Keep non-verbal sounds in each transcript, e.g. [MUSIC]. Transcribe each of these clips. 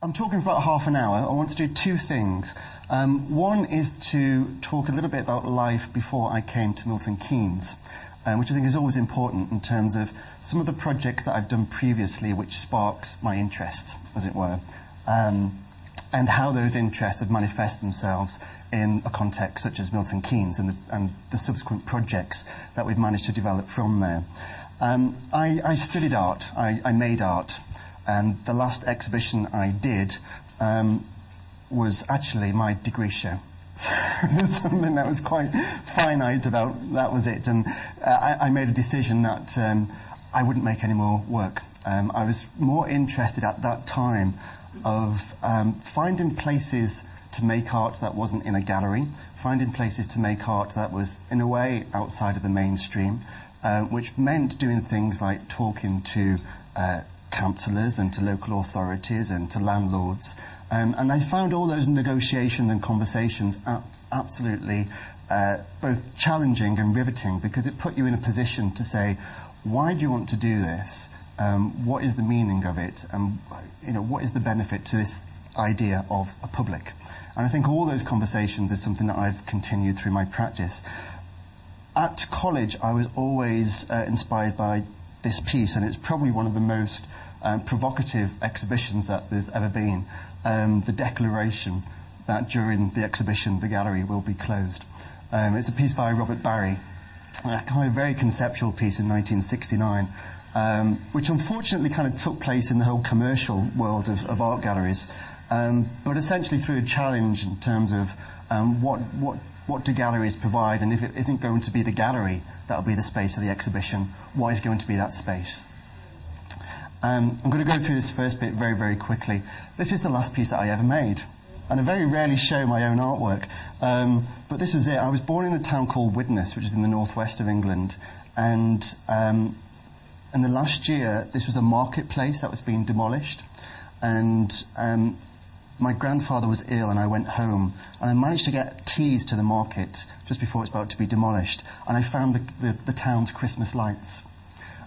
I'm talking for about half an hour. I want to do two things. Um, one is to talk a little bit about life before I came to Milton Keynes, um, which I think is always important in terms of some of the projects that I've done previously, which sparks my interest, as it were, um, and how those interests have manifested themselves in a context such as Milton Keynes and the, and the subsequent projects that we've managed to develop from there. Um, I, I, studied art, I, I, made art, and the last exhibition I did um, was actually my degree show. [LAUGHS] something that was quite finite about that was it. And uh, I, I, made a decision that um, I wouldn't make any more work. Um, I was more interested at that time of um, finding places to make art that wasn't in a gallery, finding places to make art that was, in a way, outside of the mainstream, uh, which meant doing things like talking to uh, councillors and to local authorities and to landlords. Um, and I found all those negotiations and conversations absolutely uh, both challenging and riveting because it put you in a position to say, why do you want to do this? Um, what is the meaning of it? And you know, what is the benefit to this idea of a public? And I think all those conversations is something that I've continued through my practice. At college, I was always uh, inspired by this piece, and it's probably one of the most um, provocative exhibitions that there's ever been. Um, the declaration that during the exhibition the gallery will be closed. Um, it's a piece by Robert Barry, a kind of very conceptual piece in 1969, um, which unfortunately kind of took place in the whole commercial world of, of art galleries. Um, but essentially through a challenge in terms of um, what, what, what do galleries provide, and if it isn't going to be the gallery that will be the space of the exhibition, what is going to be that space? Um, I'm going to go through this first bit very, very quickly. This is the last piece that I ever made. And I very rarely show my own artwork. Um, but this was it. I was born in a town called Widnes, which is in the northwest of England. And um, in the last year, this was a marketplace that was being demolished. And um, my grandfather was ill and I went home and I managed to get keys to the market just before it's about to be demolished and I found the, the, the town's Christmas lights.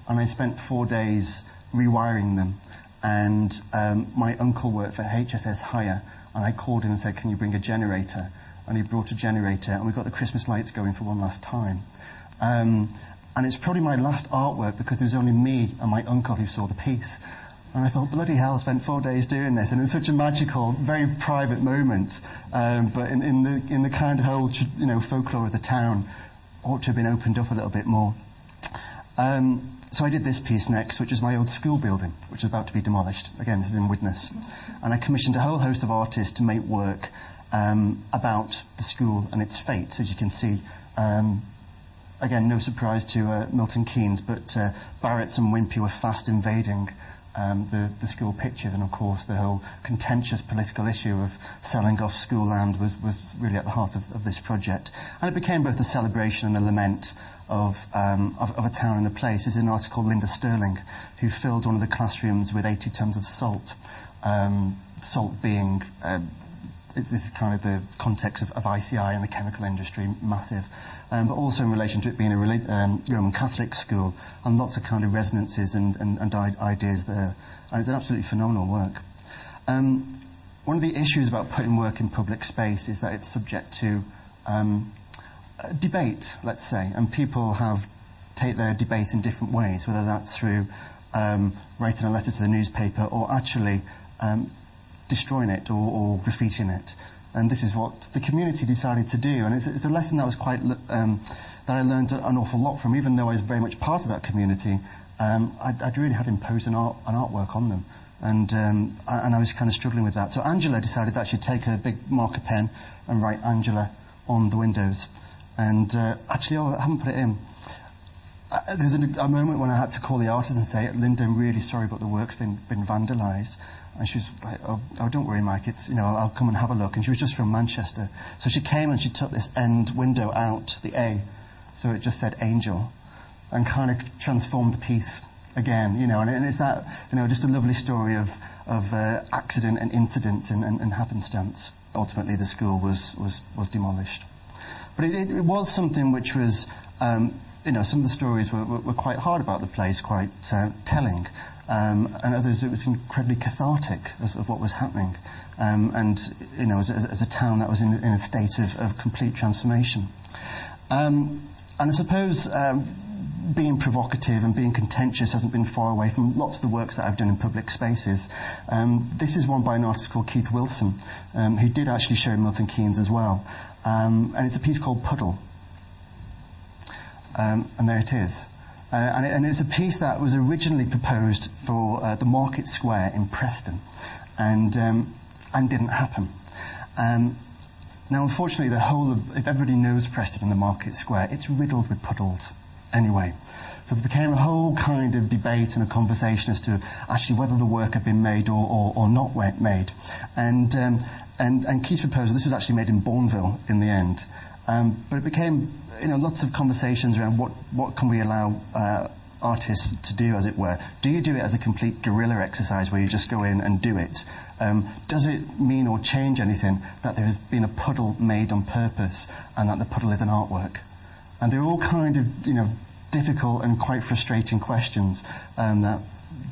And I spent four days rewiring them and um, my uncle worked for HSS Hire and I called him and said can you bring a generator? And he brought a generator and we got the Christmas lights going for one last time. Um, and it's probably my last artwork because there was only me and my uncle who saw the piece and I thought, bloody hell, I spent four days doing this. And it was such a magical, very private moment. Um, but in, in, the, in the kind of whole you know, folklore of the town, ought to have been opened up a little bit more. Um, so I did this piece next, which is my old school building, which is about to be demolished. Again, this is in Widnes. And I commissioned a whole host of artists to make work um, about the school and its fate, as you can see. Um, again, no surprise to uh, Milton Keynes, but uh, Barretts and Wimpey were fast invading um, the, the school pictures, and of course the whole contentious political issue of selling off school land was, was really at the heart of, of this project. And it became both a celebration and a lament of, um, of, of, a town and a place. There's an article Linder Sterling, who filled one of the classrooms with 80 tons of salt, um, salt being uh, this is kind of the context of, of ICI and the chemical industry, massive, um, but also in relation to it being a um, Roman Catholic school and lots of kind of resonances and, and, and ideas there. And it's an absolutely phenomenal work. Um, one of the issues about putting work in public space is that it's subject to um, debate, let's say, and people have take their debate in different ways, whether that's through um, writing a letter to the newspaper or actually um, destroying it or, or graffitiing it. And this is what the community decided to do. And it's, it's a lesson that was quite um, that I learned an awful lot from, even though I was very much part of that community. Um, I'd, I'd, really had imposed an, art, an artwork on them. And, um, and I was kind of struggling with that. So Angela decided that she'd take a big marker pen and write Angela on the windows. And uh, actually, oh, I haven't put it in. Uh, there's a, a, moment when I had to call the artist and say, Linder, I'm really sorry, but the work's been, been vandalised. And she was like, oh, oh, don't worry, Mike, it's, you know, I'll, I'll, come and have a look. And she was just from Manchester. So she came and she took this end window out, the A, so it just said angel, and kind of transformed the piece again, you know. And, and it's that, you know, just a lovely story of, of uh, accident and incident and, and, and, happenstance. Ultimately, the school was, was, was demolished. But it, it, it was something which was, um, you know, some of the stories were, were, were, quite hard about the place, quite uh, telling. Um, and others, it was incredibly cathartic as, of what was happening. Um, and, you know, as, as, as, a town that was in, in a state of, of complete transformation. Um, and I suppose um, being provocative and being contentious hasn't been far away from lots of the works that I've done in public spaces. Um, this is one by an artist called Keith Wilson, um, who did actually show in Milton Keynes as well. And it's a piece called Puddle. And there it is. Uh, and, it, and, it's a piece that was originally proposed for uh, the Market Square in Preston and, um, and didn't happen. Um, now, unfortunately, the whole of, if everybody knows Preston and the Market Square, it's riddled with puddles anyway. So there became a whole kind of debate and a conversation as to actually whether the work had been made or, or, or not made. And, um, and, and Keith's proposal, this was actually made in Bournville in the end. Um, but it became, you know, lots of conversations around what, what can we allow uh, artists to do, as it were. Do you do it as a complete guerrilla exercise where you just go in and do it? Um, does it mean or change anything that there has been a puddle made on purpose and that the puddle is an artwork? And they're all kind of, you know, difficult and quite frustrating questions um, that,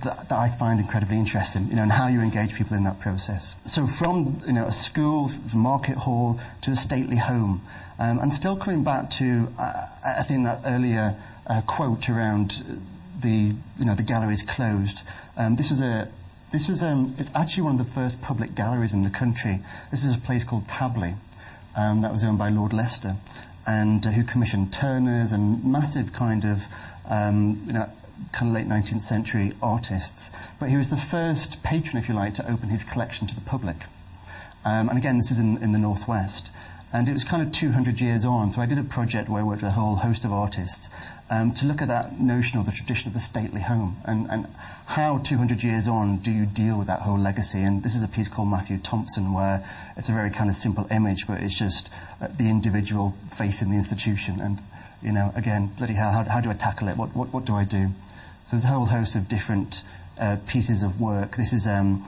that, that, I find incredibly interesting, you know, and how you engage people in that process. So from, you know, a school, from market hall to a stately home, um, and still coming back to, uh, I think that earlier uh, quote around the, you know, the galleries closed. Um, this was a, this was, um, it's actually one of the first public galleries in the country. This is a place called Tabley, um, that was owned by Lord Leicester and uh, who commissioned Turners and massive kind of, um, you know, kind of late 19th century artists. But he was the first patron, if you like, to open his collection to the public. Um, and again, this is in, in the Northwest. And it was kind of 200 years on. So I did a project where I worked with a whole host of artists um, to look at that notion of the tradition of the stately home and, and how 200 years on do you deal with that whole legacy. And this is a piece called Matthew Thompson where it's a very kind of simple image, but it's just uh, the individual facing the institution. And, you know, again, bloody hell, how, how do I tackle it? What, what, what do I do? So there's a whole host of different uh, pieces of work. This is um,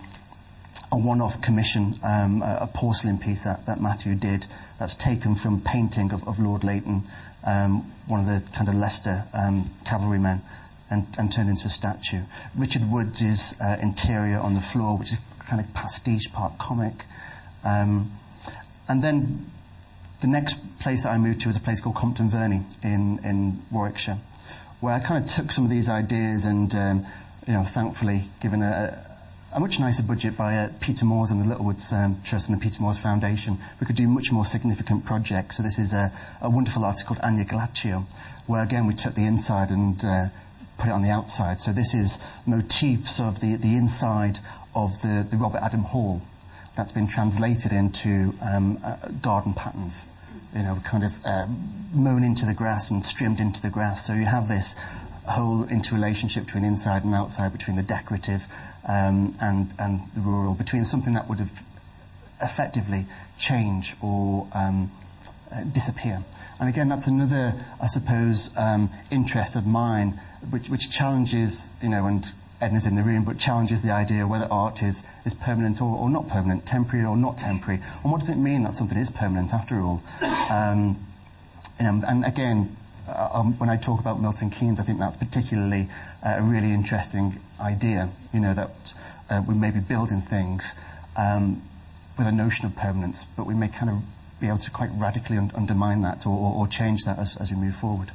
a one-off commission, um, a, a, porcelain piece that, that Matthew did that's taken from painting of, of Lord Leighton um, one of the kind of Leicester um, cavalrymen, and, and, turned into a statue. Richard Woods' uh, interior on the floor, which is kind of pastiche, part comic. Um, and then the next place that I moved to was a place called Compton Verney in, in Warwickshire, where I kind of took some of these ideas and, um, you know, thankfully given a, a much nicer budget by uh, Peter Moores and the Littlewoods um, Trust and the Peter Moores Foundation. We could do much more significant projects. So this is a, a wonderful article called Anya Gallaccio, where again we took the inside and uh, put it on the outside. So this is motifs of the, the inside of the, the Robert Adam Hall that's been translated into um, uh, garden patterns. You know, kind of uh, mown into the grass and trimmed into the grass. So you have this whole interrelationship between inside and outside, between the decorative um, and, and the rural, between something that would have effectively change or um, uh, disappear. And again, that's another, I suppose, um, interest of mine, which, which challenges, you know, and Edna's in the room, but challenges the idea whether art is, is permanent or, or not permanent, temporary or not temporary, and what does it mean that something is permanent after all? Um, you know, and again, uh, um, when I talk about Milton Keynes, I think that's particularly uh, a really interesting idea, you know, that uh, we may be building things um, with a notion of permanence, but we may kind of be able to quite radically un- undermine that or, or, or change that as, as, we move forward.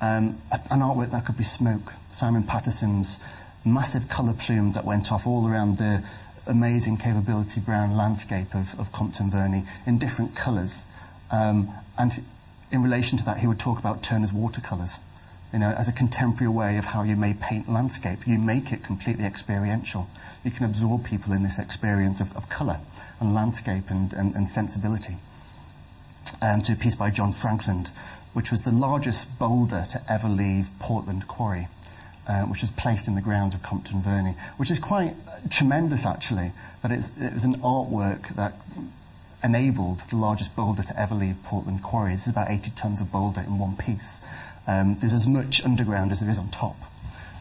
Um, an artwork that could be smoke, Simon Patterson's massive colour plumes that went off all around the amazing capability brown landscape of, of Compton Verney in different colours. Um, and in relation to that, he would talk about Turner's watercolours, you know, as a contemporary way of how you may paint landscape. You make it completely experiential. You can absorb people in this experience of, of colour and landscape and, and, and sensibility. Um, to a piece by John Frankland, which was the largest boulder to ever leave Portland Quarry. Uh, which was placed in the grounds of Compton Verney, which is quite tremendous actually, that it was an artwork that enabled the largest boulder to ever leave Portland Quarry. This is about 80 tons of boulder in one piece. Um, there's as much underground as there is on top.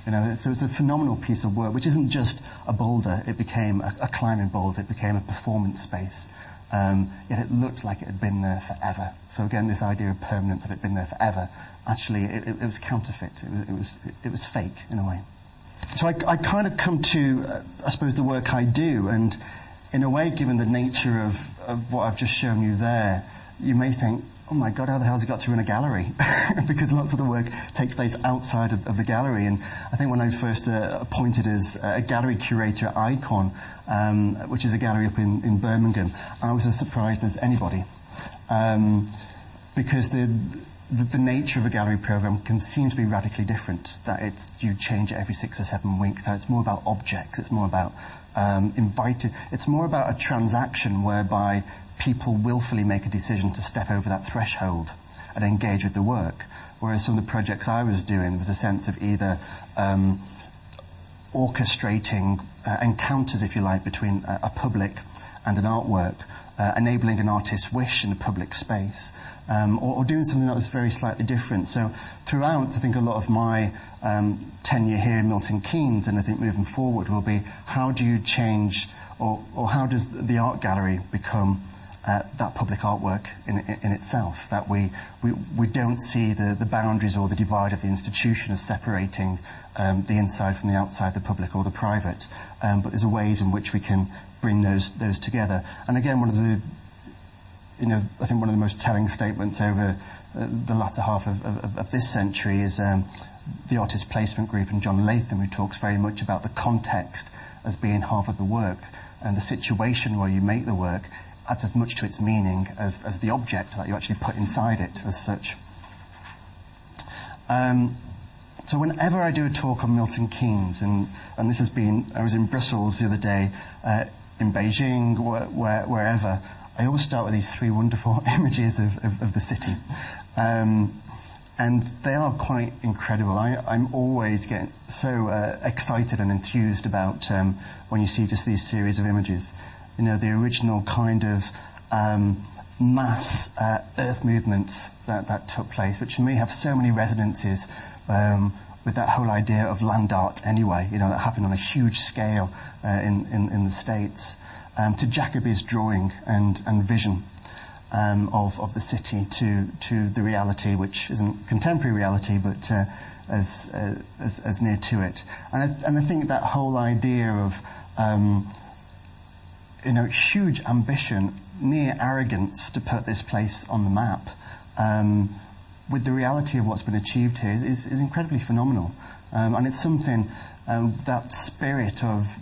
You know, so it's a phenomenal piece of work, which isn't just a boulder. It became a, a climbing boulder. It became a performance space. Um, yet it looked like it had been there forever. So again, this idea of permanence of it being there forever, actually, it, it, it was counterfeit. It was, it was, it was fake in a way. so I, I kind of come to, uh, I suppose, the work I do, and in a way, given the nature of, of what I've just shown you there, you may think, oh my God, how the hell has he got to run a gallery? [LAUGHS] because lots of the work takes place outside of, of the gallery. And I think when I was first uh, appointed as a gallery curator at Ikon, um, which is a gallery up in, in Birmingham, I was as surprised as anybody. Um, because the, the, the, nature of a gallery program can seem to be radically different. That it's, you change it every six or seven weeks. That it's more about objects. It's more about um, invited. It's more about a transaction whereby people willfully make a decision to step over that threshold and engage with the work. Whereas some of the projects I was doing was a sense of either um, orchestrating uh, encounters, if you like, between a, a public and an artwork, uh, enabling an artist's wish in a public space, um, or, or, doing something that was very slightly different. So throughout, I think a lot of my um, tenure here in Milton Keynes, and I think moving forward, will be how do you change, or, or how does the art gallery become uh, that public artwork in, in, in, itself, that we, we, we don't see the, the boundaries or the divide of the institution as separating um, the inside from the outside, the public or the private, um, but there's ways in which we can bring those, those together. And again, one of the, you know, I think one of the most telling statements over uh, the latter half of, of, of this century is um, the Artist Placement Group and John Latham, who talks very much about the context as being half of the work and the situation where you make the work adds as much to its meaning as, as the object that you actually put inside it as such. Um, so whenever I do a talk on Milton Keynes, and, and this has been, I was in Brussels the other day, uh, in Beijing, where, where, wherever, I always start with these three wonderful [LAUGHS] images of, of, of the city. Um, and they are quite incredible. I, am always getting so uh, excited and enthused about um, when you see just these series of images you know, the original kind of um, mass uh, earth movement that, that took place, which may have so many resonances um, with that whole idea of land art anyway, you know, that happened on a huge scale uh, in, in, in, the States, um, to Jacoby's drawing and, and vision um, of, of the city to, to the reality, which isn't contemporary reality, but uh, as, uh, as, as, near to it. And I, and I think that whole idea of um, you know, huge ambition, near arrogance to put this place on the map, um, with the reality of what's been achieved here is, is incredibly phenomenal. Um, and it's something, um, that spirit of,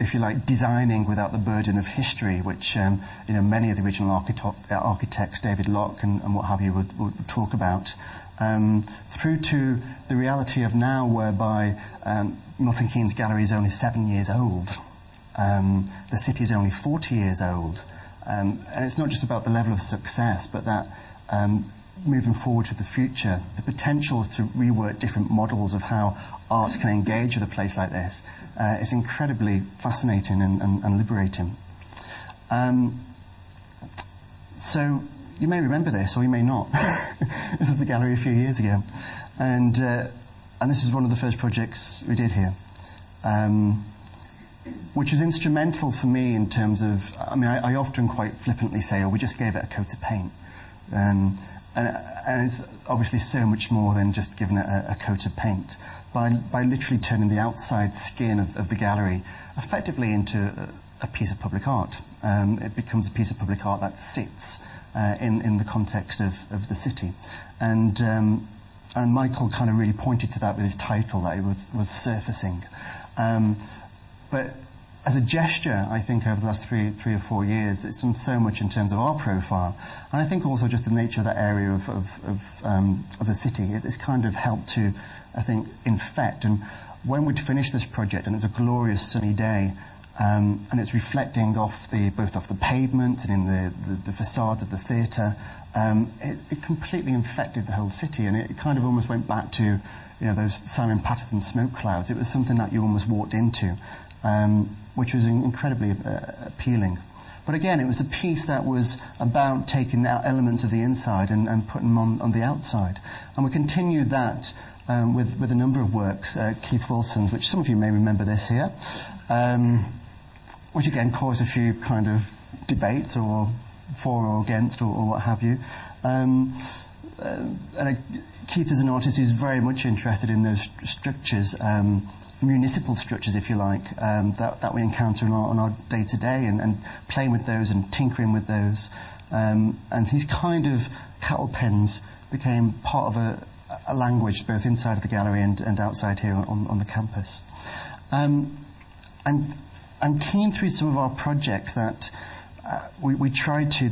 if you like, designing without the burden of history, which um, you know, many of the original architect, architects, David Lock and, and, what have you, would, would talk about, um, through to the reality of now whereby um, Milton Keynes Gallery is only seven years old. Um, the city is only 40 years old. Um, and it's not just about the level of success, but that um, moving forward to the future, the potentials to rework different models of how art can engage with a place like this uh, is incredibly fascinating and, and, and liberating. Um, so you may remember this, or you may not. [LAUGHS] this is the gallery a few years ago. And, uh, and this is one of the first projects we did here. Um, which is instrumental for me in terms of, I mean, I, I, often quite flippantly say, oh, we just gave it a coat of paint. Um, and, and, it's obviously so much more than just giving it a, a coat of paint. By, by literally turning the outside skin of, of the gallery effectively into a, a piece of public art. Um, it becomes a piece of public art that sits uh, in, in the context of, of the city. And, um, and Michael kind of really pointed to that with his title that it was, was surfacing. Um, but as a gesture, I think over the last three, three or four years, it's done so much in terms of our profile. And I think also just the nature of that area of, of, of, um, of the city, it's kind of helped to, I think, infect. And when we'd finished this project, and it was a glorious sunny day, um, and it's reflecting off the, both off the pavement and in the, the, the facades of the theatre, um, it, it, completely infected the whole city, and it kind of almost went back to you know, those Simon Patterson smoke clouds. It was something that you almost walked into um, which was incredibly uh, appealing. But again, it was a piece that was about taking out elements of the inside and, and putting them on, on the outside. And we continued that um, with, with a number of works, uh, Keith Wilson's, which some of you may remember this here, um, which again caused a few kind of debates or for or against or, or what have you. Um, uh, and Keith is an artist who's very much interested in those st- structures um, municipal structures, if you like, um, that, that we encounter on our, on our day-to-day and, and playing with those and tinkering with those. Um, and these kind of cattle pens became part of a, a language both inside of the gallery and, and outside here on, on the campus. Um, I'm, I'm keen through some of our projects that uh, we, we tried to.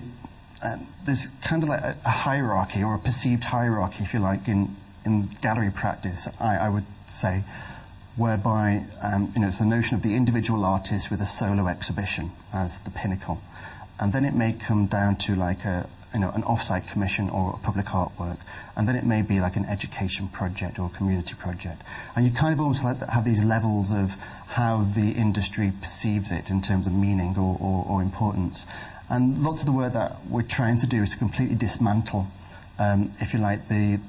Um, there's kind of like a, a, hierarchy or a perceived hierarchy, if you like, in, in gallery practice, I, I would say, whereby um, you know, it's the notion of the individual artist with a solo exhibition as the pinnacle. And then it may come down to like a, you know, an off-site commission or a public artwork, and then it may be like an education project or a community project. And you kind of almost have these levels of how the industry perceives it in terms of meaning or, or, or importance. And lots of the work that we're trying to do is to completely dismantle, um, if you like, the,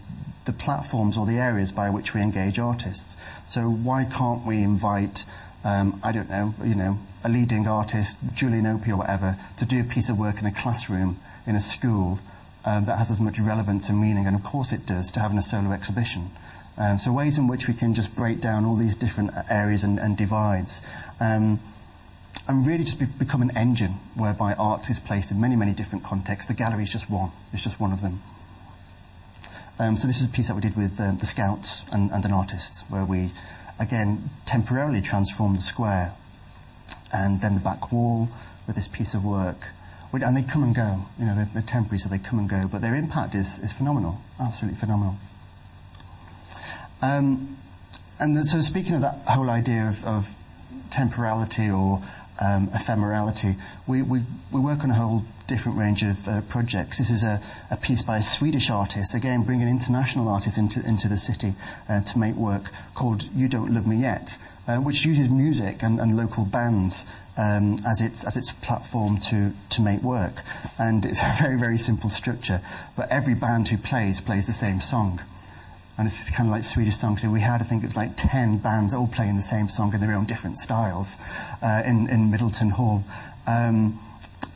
the platforms or the areas by which we engage artists. So why can't we invite, um, I don't know, you know, a leading artist, Julian Opie or whatever, to do a piece of work in a classroom in a school um, that has as much relevance and meaning, and of course it does, to having a solo exhibition. Um, so ways in which we can just break down all these different areas and, and divides. Um, and really just be, become an engine whereby art is placed in many, many different contexts. The gallery is just one. It's just one of them. Um, so this is a piece that we did with um, the Scouts and, and, an artist, where we, again, temporarily transformed the square and then the back wall with this piece of work and they come and go. You know, they're, they're, temporary, so they come and go. But their impact is, is phenomenal, absolutely phenomenal. Um, and so, speaking of that whole idea of, of temporality or um, ephemerality, we, we, we work on a whole different range of uh, projects. This is a, a, piece by a Swedish artist, again, bringing international artists into, into the city uh, to make work called You Don't Love Me Yet, uh, which uses music and, and local bands um, as, its, as its platform to, to make work. And it's [LAUGHS] a very, very simple structure, but every band who plays plays the same song. And it's kind of like Swedish songs. So we had, I think it was like 10 bands all playing the same song in their own different styles uh, in, in Middleton Hall. Um,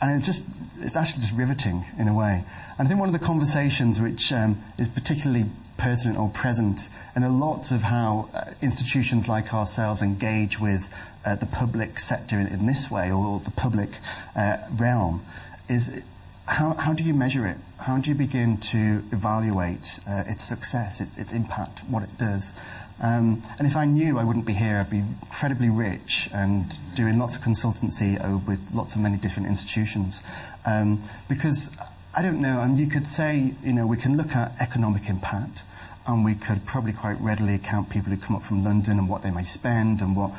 and it's just, it's actually just riveting in a way. And I think one of the conversations which um, is particularly pertinent or present in a lot of how uh, institutions like ourselves engage with uh, the public sector in, in, this way or, the public uh, realm is how, how do you measure it? How do you begin to evaluate uh, its success, its, its impact, what it does? Um, and if I knew I wouldn't be here, I'd be incredibly rich and doing lots of consultancy with lots of many different institutions. Um, because I don't know, and you could say, you know, we can look at economic impact, and we could probably quite readily count people who come up from London and what they may spend and what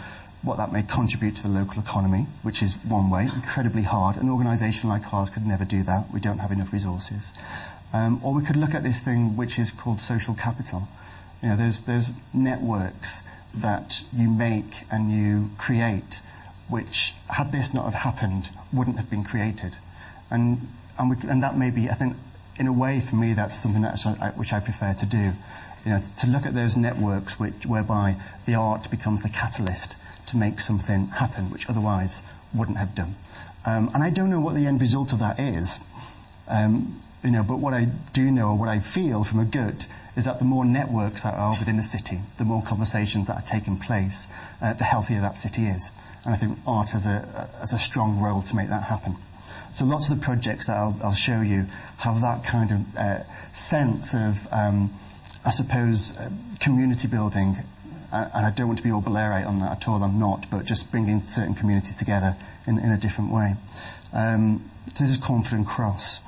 what that may contribute to the local economy, which is one way, incredibly hard. An organisation like ours could never do that. We don't have enough resources. Um, or we could look at this thing which is called social capital. You know, there's, there's networks that you make and you create, which, had this not have happened, wouldn't have been created. And, and, we, and that may be, I think, in a way, for me, that's something that I, which I prefer to do. You know, to look at those networks which, whereby the art becomes the catalyst to make something happen which otherwise wouldn't have done. Um, and I don't know what the end result of that is. Um, you know, but what I do know, what I feel from a gut, is that the more networks that are within a city, the more conversations that are taking place, uh, the healthier that city is. And I think art has a, has a strong role to make that happen. So lots of the projects that I'll, I'll show you have that kind of uh, sense of, um, I suppose, uh, community building and I don't want to be all Blairite on that at all, I'm not, but just bringing certain communities together in, in a different way. Um, this is Cornford Cross.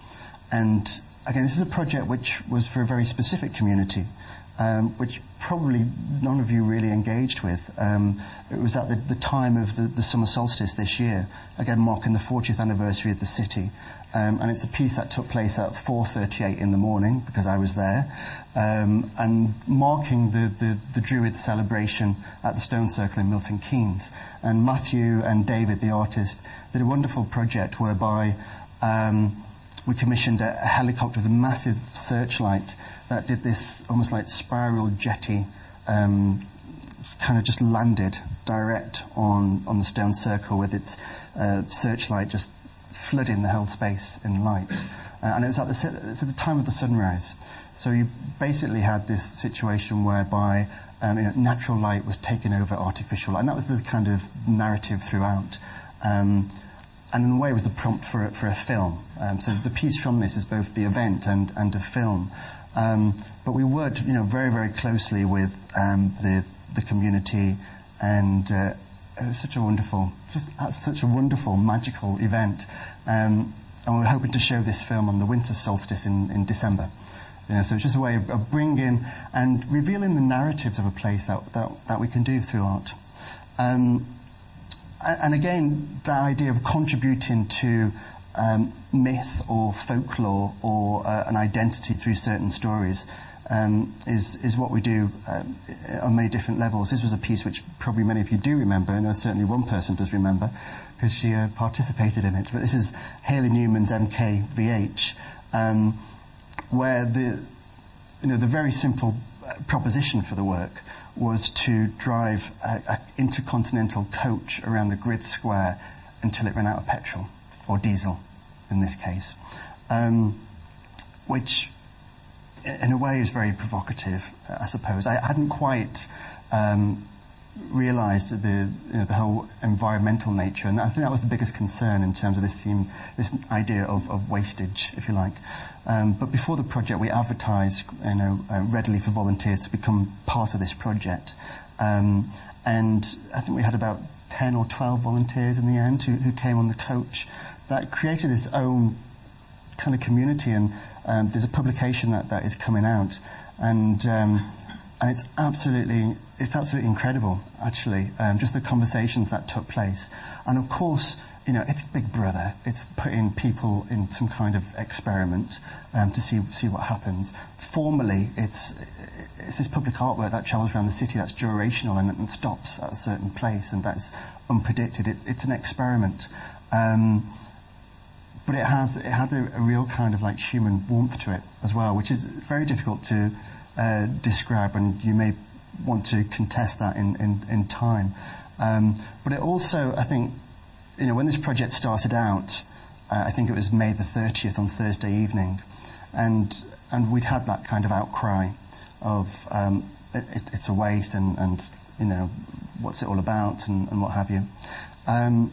And again, this is a project which was for a very specific community, um, which probably none of you really engaged with. Um, it was at the, the time of the, the, summer solstice this year, again marking the 40th anniversary of the city. Um, and it's a piece that took place at 4.38 in the morning, because I was there, um, and marking the, the, the, Druid celebration at the Stone Circle in Milton Keynes. And Matthew and David, the artist, did a wonderful project whereby um, we commissioned a, a helicopter with a massive searchlight that did this almost like spiral jetty, um, kind of just landed direct on, on the stone circle with its uh, searchlight just flooding the whole space in light. Uh, and it was, at the, it was at the time of the sunrise. So you basically had this situation whereby um, you know, natural light was taken over artificial light, and that was the kind of narrative throughout. Um, and in a way, it was the prompt for, a- for a film. Um, so the piece from this is both the event and, and a film. Um, but we worked, you know, very, very closely with um, the, the community, and uh, it was such a wonderful, just uh, such a wonderful, magical event. Um, and we are hoping to show this film on the winter solstice in, in December. You know, so it's just a way of, of bringing and revealing the narratives of a place that, that, that we can do through art. Um, and again, the idea of contributing to um, myth or folklore or uh, an identity through certain stories um, is, is what we do um, on many different levels. This was a piece which probably many of you do remember, and certainly one person does remember because she uh, participated in it. But this is Hayley Newman's MKVH, um, where the, you know, the very simple uh, proposition for the work was to drive an intercontinental coach around the grid square until it ran out of petrol, or diesel in this case, um, which in a way is very provocative, I suppose. I hadn't quite um, realised the, you know, the whole environmental nature, and I think that was the biggest concern in terms of this, theme, this idea of, of wastage, if you like. Um, but before the project, we advertised you know, uh, readily for volunteers to become part of this project. Um, and I think we had about 10 or 12 volunteers in the end who, who came on the coach. That created its own kind of community, and um, there's a publication that, that is coming out, and um, and it's absolutely it's absolutely incredible, actually, um, just the conversations that took place, and of course, you know, it's Big Brother. It's putting people in some kind of experiment um, to see see what happens. Formally, it's it's this public artwork that travels around the city that's durational and, and stops at a certain place, and that's unpredicted. It's it's an experiment. Um, but it has it had a, a real kind of like human warmth to it as well, which is very difficult to uh, describe, and you may want to contest that in in, in time. Um, but it also, I think, you know, when this project started out, uh, I think it was May the 30th on Thursday evening, and and we'd had that kind of outcry of um, it, it, it's a waste and, and you know what's it all about and, and what have you. Um,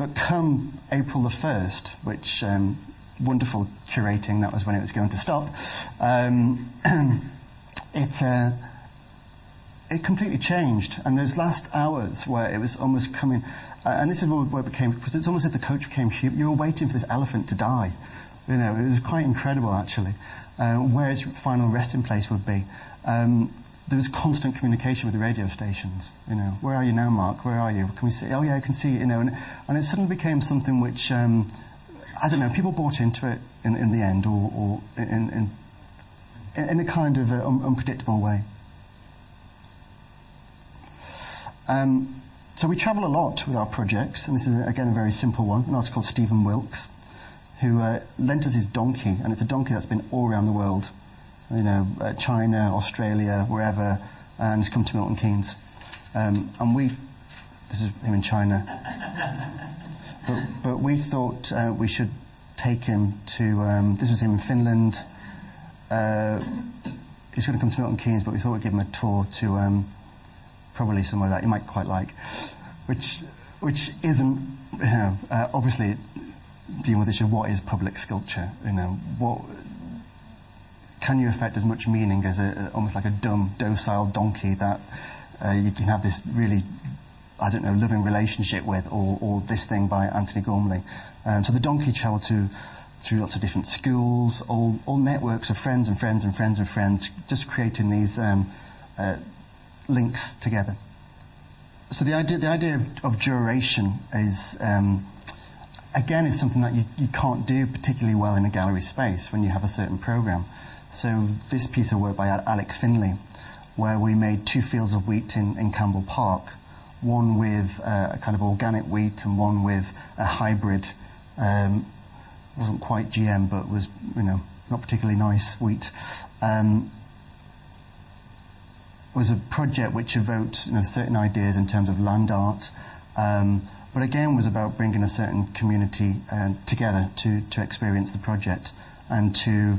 but come April the 1st, which um, wonderful curating, that was when it was going to stop, um, [CLEARS THROAT] it, uh, it completely changed. And those last hours where it was almost coming, uh, and this is where it became, because it's almost as if the coach became human. You were waiting for this elephant to die. You know, it was quite incredible actually, uh, where its final resting place would be. Um, there was constant communication with the radio stations. You know, where are you now, Mark? Where are you? Can we see? Oh yeah, I can see. You know, and, and it suddenly became something which um, I don't know. People bought into it in, in the end, or, or in, in, in a kind of uh, un- unpredictable way. Um, so we travel a lot with our projects, and this is again a very simple one. An artist called Stephen Wilkes, who uh, lent us his donkey, and it's a donkey that's been all around the world you know, uh, China, Australia, wherever, and he's come to Milton Keynes. Um, and we, this is him in China, [LAUGHS] but, but we thought uh, we should take him to, um, this was him in Finland. Uh, he's going to come to Milton Keynes, but we thought we'd give him a tour to um, probably somewhere that he might quite like, which, which isn't, you know, uh, obviously dealing with the issue of what is public sculpture, you know, what can you affect as much meaning as a, almost like a dumb, docile donkey that uh, you can have this really, I don't know, loving relationship with, or, or this thing by Antony Gormley. Um, so the donkey travelled to through lots of different schools, all, all networks of friends and friends and friends and friends, just creating these um, uh, links together. So the idea, the idea of, of duration is, um, again, is something that you, you can't do particularly well in a gallery space when you have a certain program. So this piece of work by Alec Finlay, where we made two fields of wheat in, in Campbell Park, one with uh, a kind of organic wheat and one with a hybrid, um, wasn't quite GM, but was you know not particularly nice wheat. Um, was a project which evoked you know, certain ideas in terms of land art, um, but again was about bringing a certain community uh, together to, to experience the project and to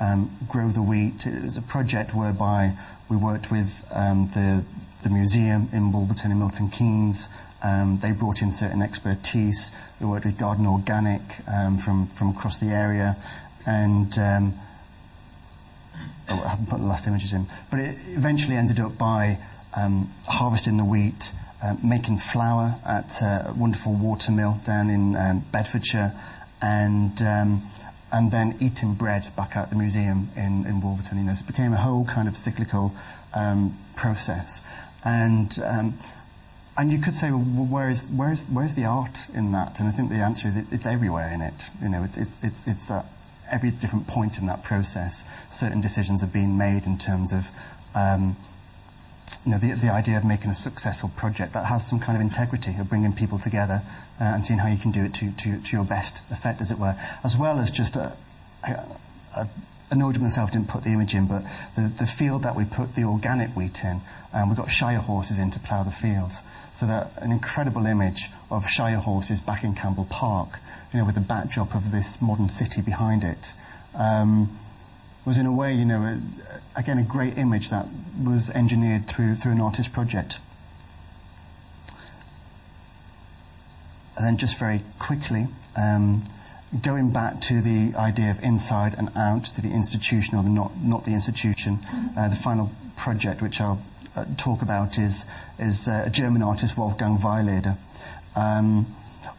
um, grow the wheat. It was a project whereby We worked with um, the, the museum in Wolverton and Milton Keynes. Um, they brought in certain expertise. We worked with Garden Organic um, from, from across the area. And um, oh, I haven't put the last images in. But it eventually ended up by um, harvesting the wheat, uh, making flour at a wonderful water mill down in Bedfordshire, and and then eating bread back at the museum in, in Wolverton. You know, so it became a whole kind of cyclical um, process, and um, and you could say, well, where is where is where's the art in that? And I think the answer is it, it's everywhere in it. You know, it's it's it's it's at every different point in that process. Certain decisions have been made in terms of um, you know, the, the idea of making a successful project that has some kind of integrity, of bringing people together uh, and seeing how you can do it to, to, to your best effect, as it were, as well as just a, a, a annoyed myself didn't put the image in, but the, the field that we put the organic wheat in, um, we got Shire horses in to plough the fields. So that an incredible image of Shire horses back in Campbell Park, you know, with the backdrop of this modern city behind it. Um, was in a way, you know, a, again, a great image that was engineered through, through an artist project. And then just very quickly, um, going back to the idea of inside and out, to the institution or the not, not the institution, uh, the final project which I'll uh, talk about is, is uh, a German artist, Wolfgang Weileder, um,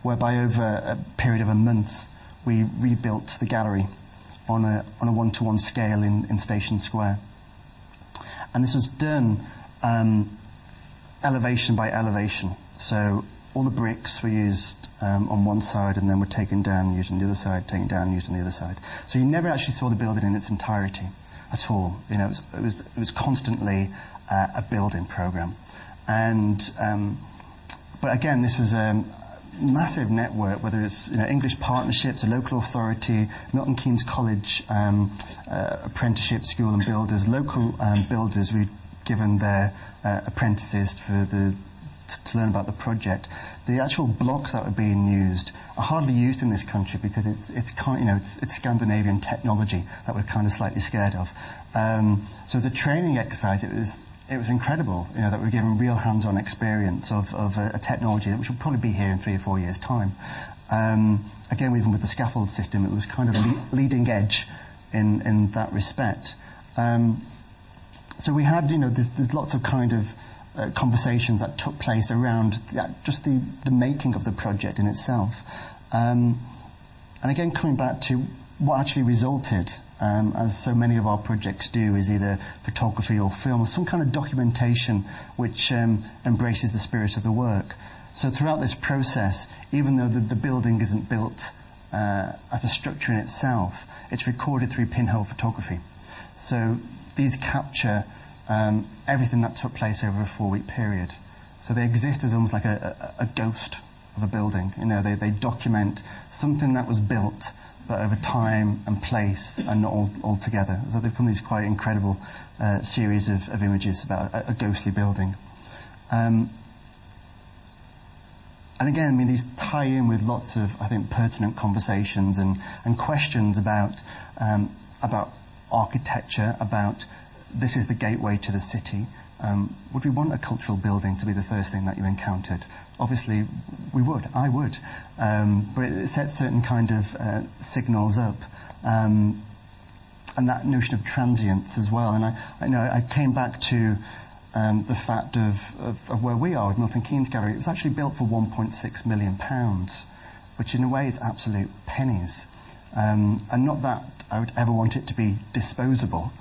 whereby over a period of a month we rebuilt the gallery on a, on a one-to-one scale in, in Station Square. And this was done um, elevation by elevation. So all the bricks were used um, on one side and then were taken down used on the other side, taken down and used on the other side. So you never actually saw the building in its entirety at all. You know, it was, it was, it was constantly uh, a building program. And, um, but again, this was um, massive network, whether it's you know, English partnerships, a local authority, Milton Keynes College um, uh, apprenticeship school and builders, local um, builders we've given their uh, apprentices for the to learn about the project. The actual blocks that were being used are hardly used in this country because it's, it's, you know, it's, it's Scandinavian technology that we're kind of slightly scared of. Um, so as a training exercise, it was it was incredible, you know, that we were given real hands-on experience of, of a, a, technology which will probably be here in three or four years' time. Um, again, even with the scaffold system, it was kind of le- leading edge in, in that respect. Um, so we had, you know, there's, there's lots of kind of uh, conversations that took place around that, just the, the making of the project in itself. Um, and again, coming back to what actually resulted um, as so many of our projects do, is either photography or film or some kind of documentation which um, embraces the spirit of the work. So throughout this process, even though the, the building isn't built uh, as a structure in itself, it's recorded through pinhole photography. So these capture um, everything that took place over a four-week period. So they exist as almost like a, a, a ghost of a building. You know, they, they document something that was built but over time and place and not all, all together. So they've become these quite incredible uh, series of, of, images about a, a ghostly building. Um, and again, I mean, these tie in with lots of, I think, pertinent conversations and, and questions about, um, about architecture, about this is the gateway to the city. Um, would we want a cultural building to be the first thing that you encountered? Obviously we would, I would. Um, but it sets certain kind of uh, signals up. Um, and that notion of transience as well. And I, I know I came back to um, the fact of, of, of, where we are with Milton Keynes Gallery. It was actually built for 1.6 million pounds, which in a way is absolute pennies. Um, and not that I would ever want it to be disposable,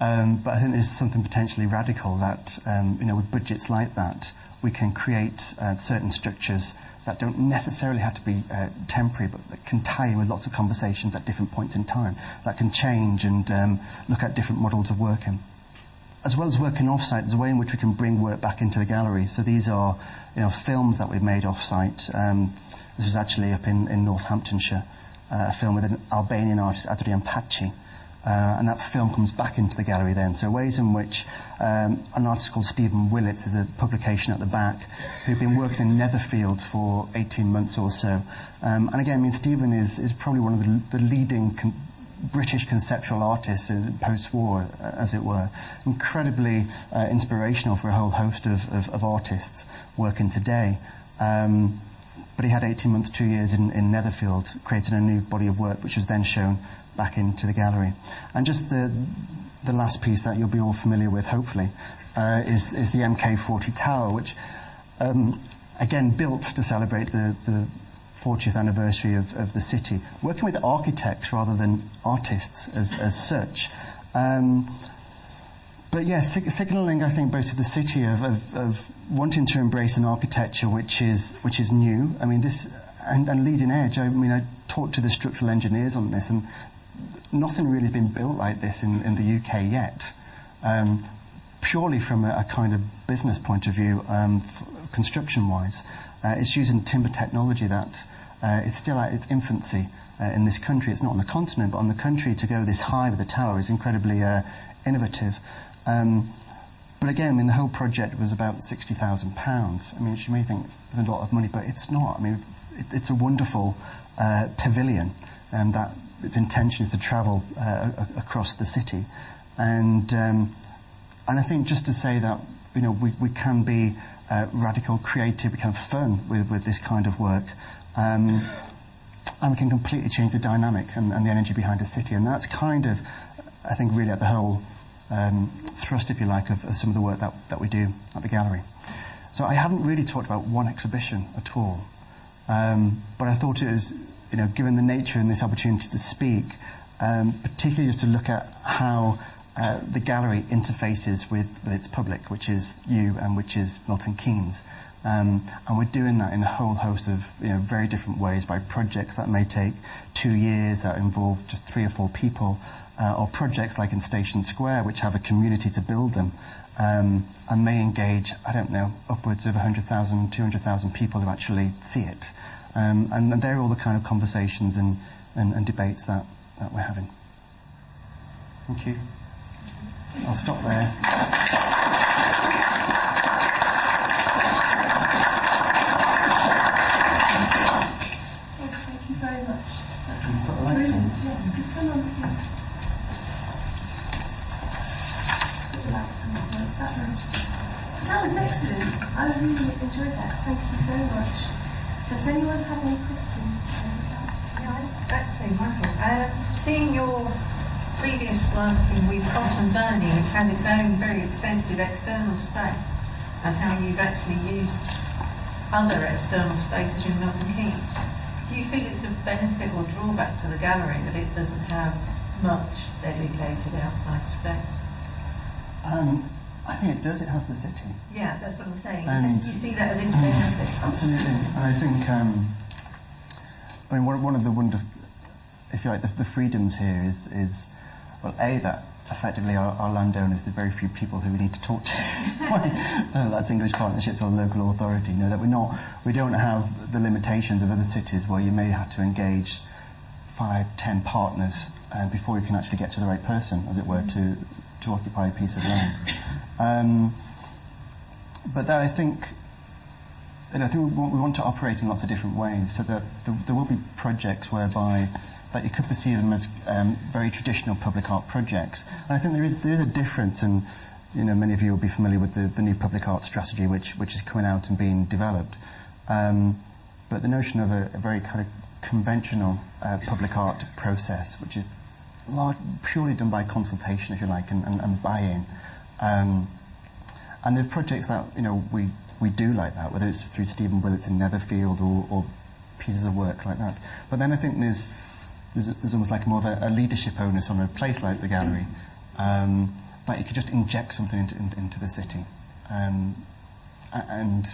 um, but I think there's something potentially radical that, um, you know, with budgets like that, we can create uh, certain structures that don't necessarily have to be uh, temporary, but that can tie in with lots of conversations at different points in time, that can change and um, look at different models of working. As well as working off-site, there's a way in which we can bring work back into the gallery. So these are you know, films that we've made off-site. Um, this was actually up in, in Northamptonshire, uh, a film with an Albanian artist, Adrian Paci. Uh, and that film comes back into the gallery then. So ways in which um, an artist called Stephen Willats is a publication at the back, who'd been working in Netherfield for 18 months or so. Um, and again, I mean, Stephen is, is probably one of the, the leading con- British conceptual artists in post-war, uh, as it were. Incredibly uh, inspirational for a whole host of, of, of artists working today. Um, but he had 18 months, two years in, in Netherfield, creating a new body of work, which was then shown back into the gallery. And just the, the last piece that you'll be all familiar with, hopefully, uh, is, is the MK40 Tower, which, um, again, built to celebrate the, the 40th anniversary of, of the city, working with architects rather than artists as, as such. Um, but yeah, sig- signalling, I think, both to the city of, of, of, wanting to embrace an architecture which is, which is new. I mean, this, and, and leading edge. I mean, I talked to the structural engineers on this, and nothing really been built like this in, in the UK yet. Um, purely from a, a, kind of business point of view, um, f- construction wise. Uh, it's using timber technology that uh, is still at its infancy uh, in this country. It's not on the continent, but on the country to go this high with the tower is incredibly uh, innovative. Um, but again, I mean, the whole project was about £60,000. I mean, you may think it's a lot of money, but it's not. I mean, it, it's a wonderful uh, pavilion um, that its intention is to travel uh, across the city. And, um, and I think just to say that, you know, we, we can be uh, radical, creative, we can have fun with, with this kind of work. Um, and we can completely change the dynamic and, and, the energy behind a city. And that's kind of, I think, really at the whole um, thrust, if you like, of, of, some of the work that, that we do at the gallery. So I haven't really talked about one exhibition at all. Um, but I thought it was, you know, given the nature and this opportunity to speak, um, particularly just to look at how uh, the gallery interfaces with, with its public, which is you and which is Milton Keynes. Um, and we're doing that in a whole host of you know, very different ways by projects that may take two years, that involve just three or four people, uh, or projects like in Station Square, which have a community to build them um, and may engage, I don't know, upwards of 100,000, 200,000 people who actually see it. Um, and, and, they're all the kind of conversations and, and, and debates that, that we're having. Thank you. I'll stop there. enjoyed that. Thank you very much. Does anyone have any questions? Yeah, that's very wonderful. Uh, seeing your previous work with Compton Verney, which has its own very extensive external space, and how you've actually used other external spaces in Milton Keynes, do you feel it's a benefit or drawback to the gallery that it doesn't have much dedicated outside space? Um, I think it does. It has the city. Yeah, that's what I'm saying. And you see that as its benefit. [CLEARS THROAT] Absolutely. And I think, um, I mean, one, of the wonderful, if you like, the, the, freedoms here is, is, well, A, that effectively our, our landowners, the very few people who we need to talk to, [LAUGHS] uh, that's English partnerships or local authority, know, that we're not, we don't have the limitations of other cities where you may have to engage five, ten partners uh, before you can actually get to the right person, as it were, to, to occupy a piece of land. Um, but that I think, know, I think we want, we want, to operate in lots of different ways, so that there, there will be projects whereby that you could perceive them as um, very traditional public art projects. And I think there is there is a difference, and you know, many of you will be familiar with the, the new public art strategy, which which is coming out and being developed. Um, but the notion of a, a very kind of conventional uh, public art process, which is large, purely done by consultation, if you like, and, and, and buy-in. Um, and the projects that you know we, we do like that, whether it's through Stephen Willats in Netherfield or, or pieces of work like that. But then I think there's there's, there's almost like more of a, a, leadership onus on a place like the gallery um, that you could just inject something into, in, into the city um, and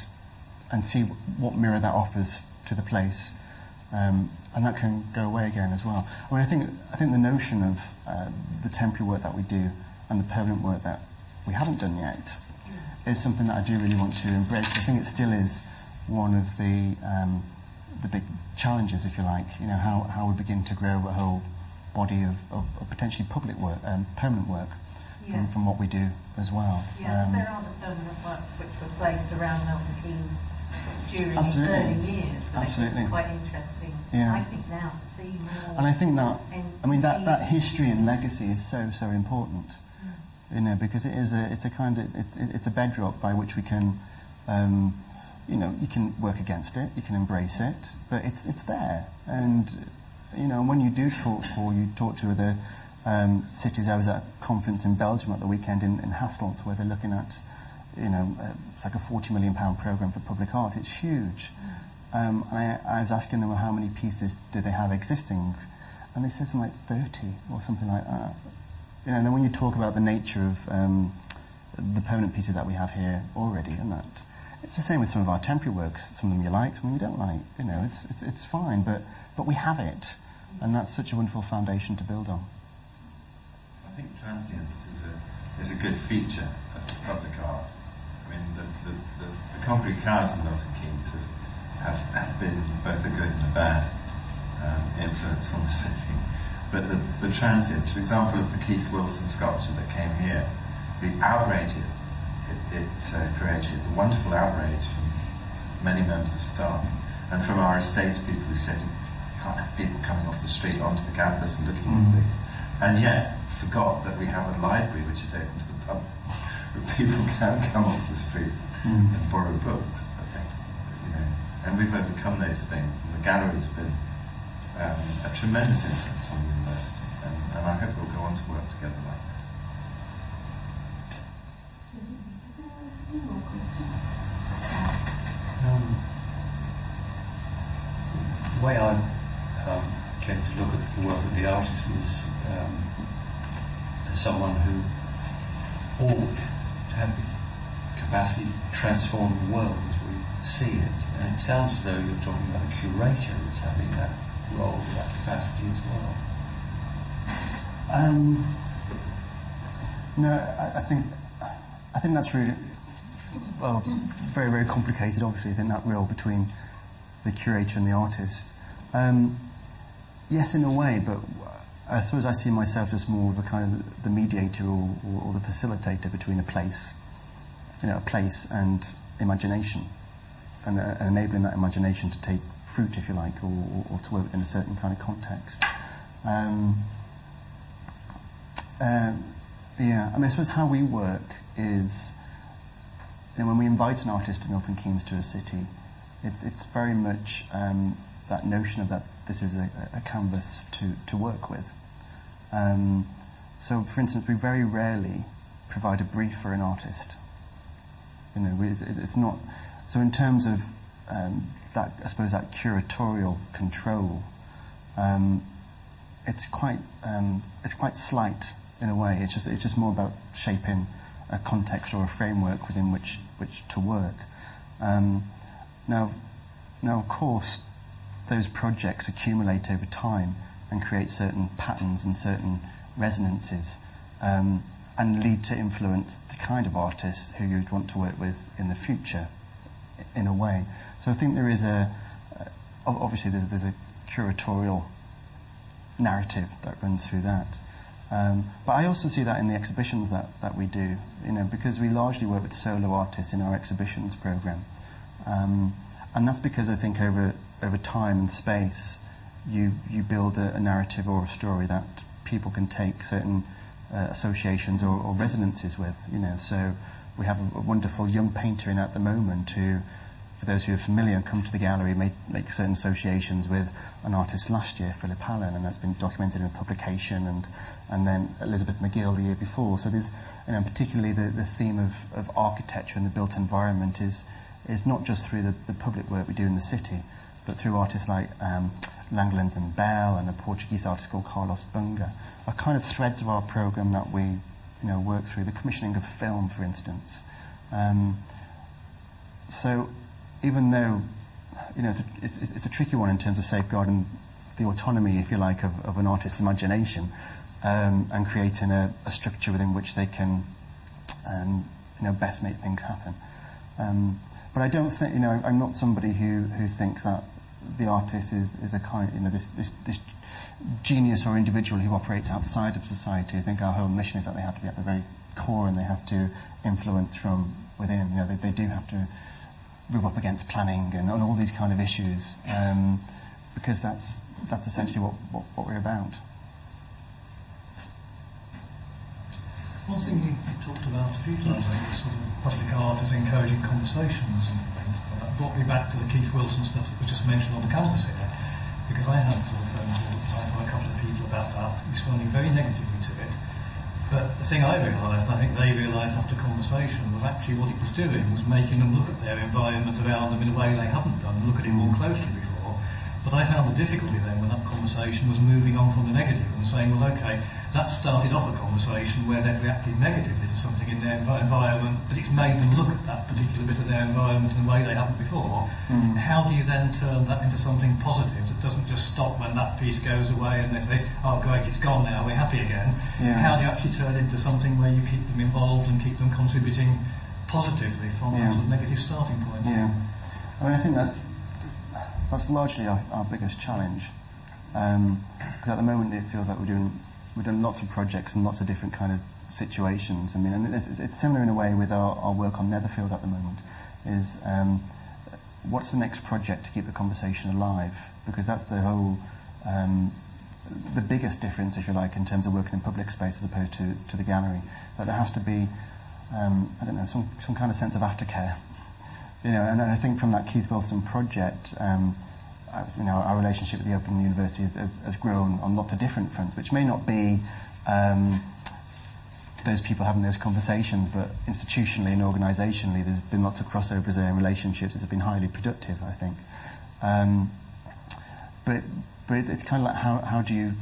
and see what mirror that offers to the place. Um, and that can go away again as well. I mean, I think I think the notion of uh, the temporary work that we do and the permanent work that we haven't done yet is something that I do really want to embrace. I think it still is one of the um, the big challenges, if you like. You know, how, how we begin to grow a whole body of, of, of potentially public work and um, permanent work yeah. from, from, what we do as well. Yeah, um, there are the permanent works which were placed around Milton Keynes during absolutely. early years. and Absolutely. it's quite interesting, Yeah. I think, now to see more. And I think that, I mean, that, that history and legacy is so, so important, Mm. you know, because it is a, it's a kind of, it's, it's a bedrock by which we can, um, you know, you can work against it, you can embrace it, but it's, it's there. And, you know, when you do talk, or you talk to other um, cities, I was at a conference in Belgium at the weekend in, in Hasselt, where they're looking at, you know, uh, it's like a 40 million pound program for public art. It's huge. Um, and I, I was asking them, well, how many pieces do they have existing? And they said something like 30 or something like that. You know, and then when you talk about the nature of um, the permanent pieces that we have here already, and that it's the same with some of our temporary works. Some of them you like, some of them you don't like. You know, it's, it's, it's fine, but, but we have it, and that's such a wonderful foundation to build on. I think transience is a, is a good feature of public art. I mean, the, the, the, the concrete cars in Milton Keynes have, have, been both a good and a bad um, influence on the [LAUGHS] city. But the, the transience, for example, of the Keith Wilson sculpture that came here, the outrage it, uh, created, wonderful outrage from many members of staff and from our estates people who said you can't have people coming off the street onto the campus and looking Mm. at things. And yet forgot that we have a library which is open to the public, [LAUGHS] where people can come off the street Mm. and borrow books. I think, you know, and we've overcome those things. And the gallery's been um, a tremendous influence on the university, and, and I hope we'll go on to work together like this. Um, the way I um, came to look at the work of the artist was um, as someone who ought to have the capacity to transform the world as we see it. And it sounds as though you're talking about a curator that's having that role, that capacity as well. Um, no, I, I think I think that's really well, very very complicated. Obviously, I think that role between the curator and the artist. Um, yes, in a way, but I suppose I see myself as more of a kind of the mediator or, or, or the facilitator between a place, you know, a place and imagination, and, uh, enabling that imagination to take fruit, if you like, or, or, to work in a certain kind of context. Um, um, yeah, I mean, I suppose how we work is, you know, when we invite an artist to Milton Keynes to a city, it's, it's very much um, that notion of that this is a, a canvas to, to work with. Um, so, for instance, we very rarely provide a brief for an artist. You know, it's, it's not. So, in terms of um, that, I suppose that curatorial control, um, it's quite um, it's quite slight in a way. It's just it's just more about shaping a context or a framework within which which to work. Um, now, now of course, those projects accumulate over time and create certain patterns and certain resonances, um, and lead to influence the kind of artists who you'd want to work with in the future, in a way. So I think there is a uh, obviously there's, there's a curatorial narrative that runs through that. Um, but I also see that in the exhibitions that, that we do, you know, because we largely work with solo artists in our exhibitions program. Um, and that's because I think over, over time and space, you, you build a, a narrative or a story that people can take certain uh, associations or, or resonances with, you know. So we have a, a wonderful young painter in at the moment who, for those who are familiar and come to the gallery, make, make certain associations with an artist last year, Philip Allen, and that's been documented in a publication, and, and then Elizabeth Magill the year before. So there's, you know, particularly the, the theme of, of architecture and the built environment is, is not just through the, the public work we do in the city, but through artists like um, Langlands and Bell and a Portuguese artist called Carlos Bunga, are kind of threads of our program that we, you know, work through. The commissioning of film, for instance. Um, so even though you know, it's, it's, it's a tricky one in terms of safeguarding the autonomy, if you like, of, of an artist's imagination um, and creating a, a structure within which they can, um, you know, best make things happen. Um, but I don't think, you know, I'm not somebody who, who thinks that the artist is, is a kind, you know, this, this, this genius or individual who operates outside of society. I think our whole mission is that they have to be at the very core and they have to influence from within. You know, they, they do have to rub up against planning and, and all these kind of issues, um, because that's that's essentially what, what, what we're about. One thing you talked about a few times, I think, public art as encouraging conversations and things. And that brought me back to the Keith Wilson stuff that was just mentioned on the canvas here, because I had of phone call at the time from a couple of people about that, responding very negatively to it. But the thing I realised, and I think they realised after conversation, was actually what it was doing was making them look at their environment around them in a way they hadn't done, look at it more closely before. But I found the difficulty then when that conversation was moving on from the negative and saying, well, okay, that started off a conversation where they've reacted negatively to something in their env- environment, but it's made them look at that particular bit of their environment in a way they haven't before. Mm. How do you then turn that into something positive that doesn't just stop when that piece goes away and they say, oh great, it's gone now, we're happy again? Yeah. How do you actually turn it into something where you keep them involved and keep them contributing positively from Yeah. that sort of negative starting point? Yeah, I mean, I think that's that's largely our, our biggest challenge. Because at the moment, it feels like we're doing we're done lots of projects and lots of different kind of situations. I mean, and it's, it's similar in a way with our, our work on Netherfield at the moment. Is um, what's the next project to keep the conversation alive? Because that's the whole um, the biggest difference, if you like, in terms of working in public space as opposed to, to the gallery. That there has to be, um, I don't know, some, some kind of sense of aftercare you know, and, and I think from that Keith Wilson project, um, you know, our relationship with the Open University has, has, has grown on lots of different fronts, which may not be um, those people having those conversations, but institutionally and organisationally, there's been lots of crossovers there and relationships that have been highly productive, I think. Um, but but it, it's kind of like how, how do you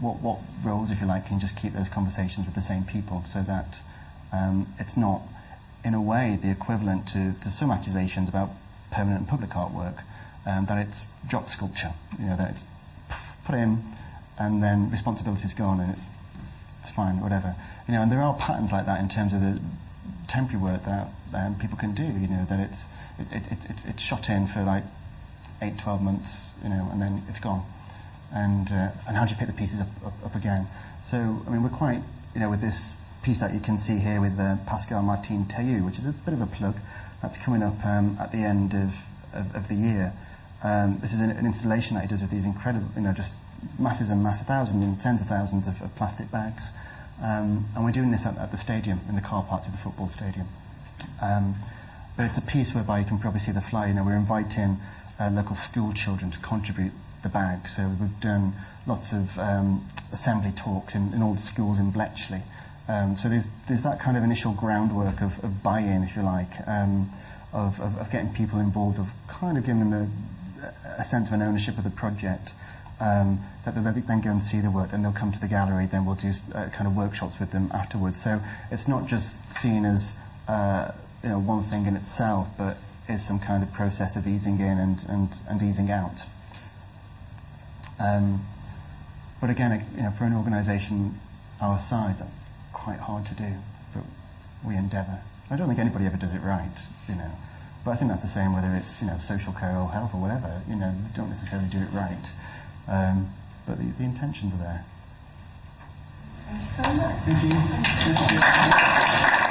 what, what roles, if you like, can just keep those conversations with the same people so that um, it's not, in a way, the equivalent to, to some accusations about permanent public artwork, um, that it's drop sculpture, you know, that it's put in and then responsibility's gone and it's fine, whatever. You know, and there are patterns like that in terms of the temporary work that um, people can do, you know, that it's, it, it, it, it, it's shot in for like eight, 12 months, you know, and then it's gone and uh, and how do you pick the pieces up, up, up again? So I mean we're quite you know with this piece that you can see here with uh, Pascale Marthine Tayou, which is a bit of a plug that's coming up um, at the end of, of, of the year. Um, this is an, an installation that he does with these incredible you know just masses and masses, thousands and tens of thousands of, of plastic bags, um, and we're doing this at, at the stadium in the car park to the football stadium. Um, but it's a piece whereby you can probably see the fly. You know, we're inviting uh, local school children to contribute the bag. So we've done lots of um, assembly talks in, in all the schools in Bletchley. Um, so there's, there's that kind of initial groundwork of, of buy-in, if you like, um, of, of, of getting people involved, of kind of giving them a, sense of an ownership of the project. Um, that they'll then go and see the work, then they'll come to the gallery, then we'll do uh, kind of workshops with them afterwards. So it's not just seen as uh, you know one thing in itself, but is some kind of process of easing in and, and, and easing out. Um, but again, you know, for an organisation our size, that's quite hard to do. But we endeavour. I don't think anybody ever does it right, you know. But I think that's the same whether it's you know social care or health or whatever. You know, we don't necessarily do it right, um, but the, the intentions are there. Thank you. Thank you.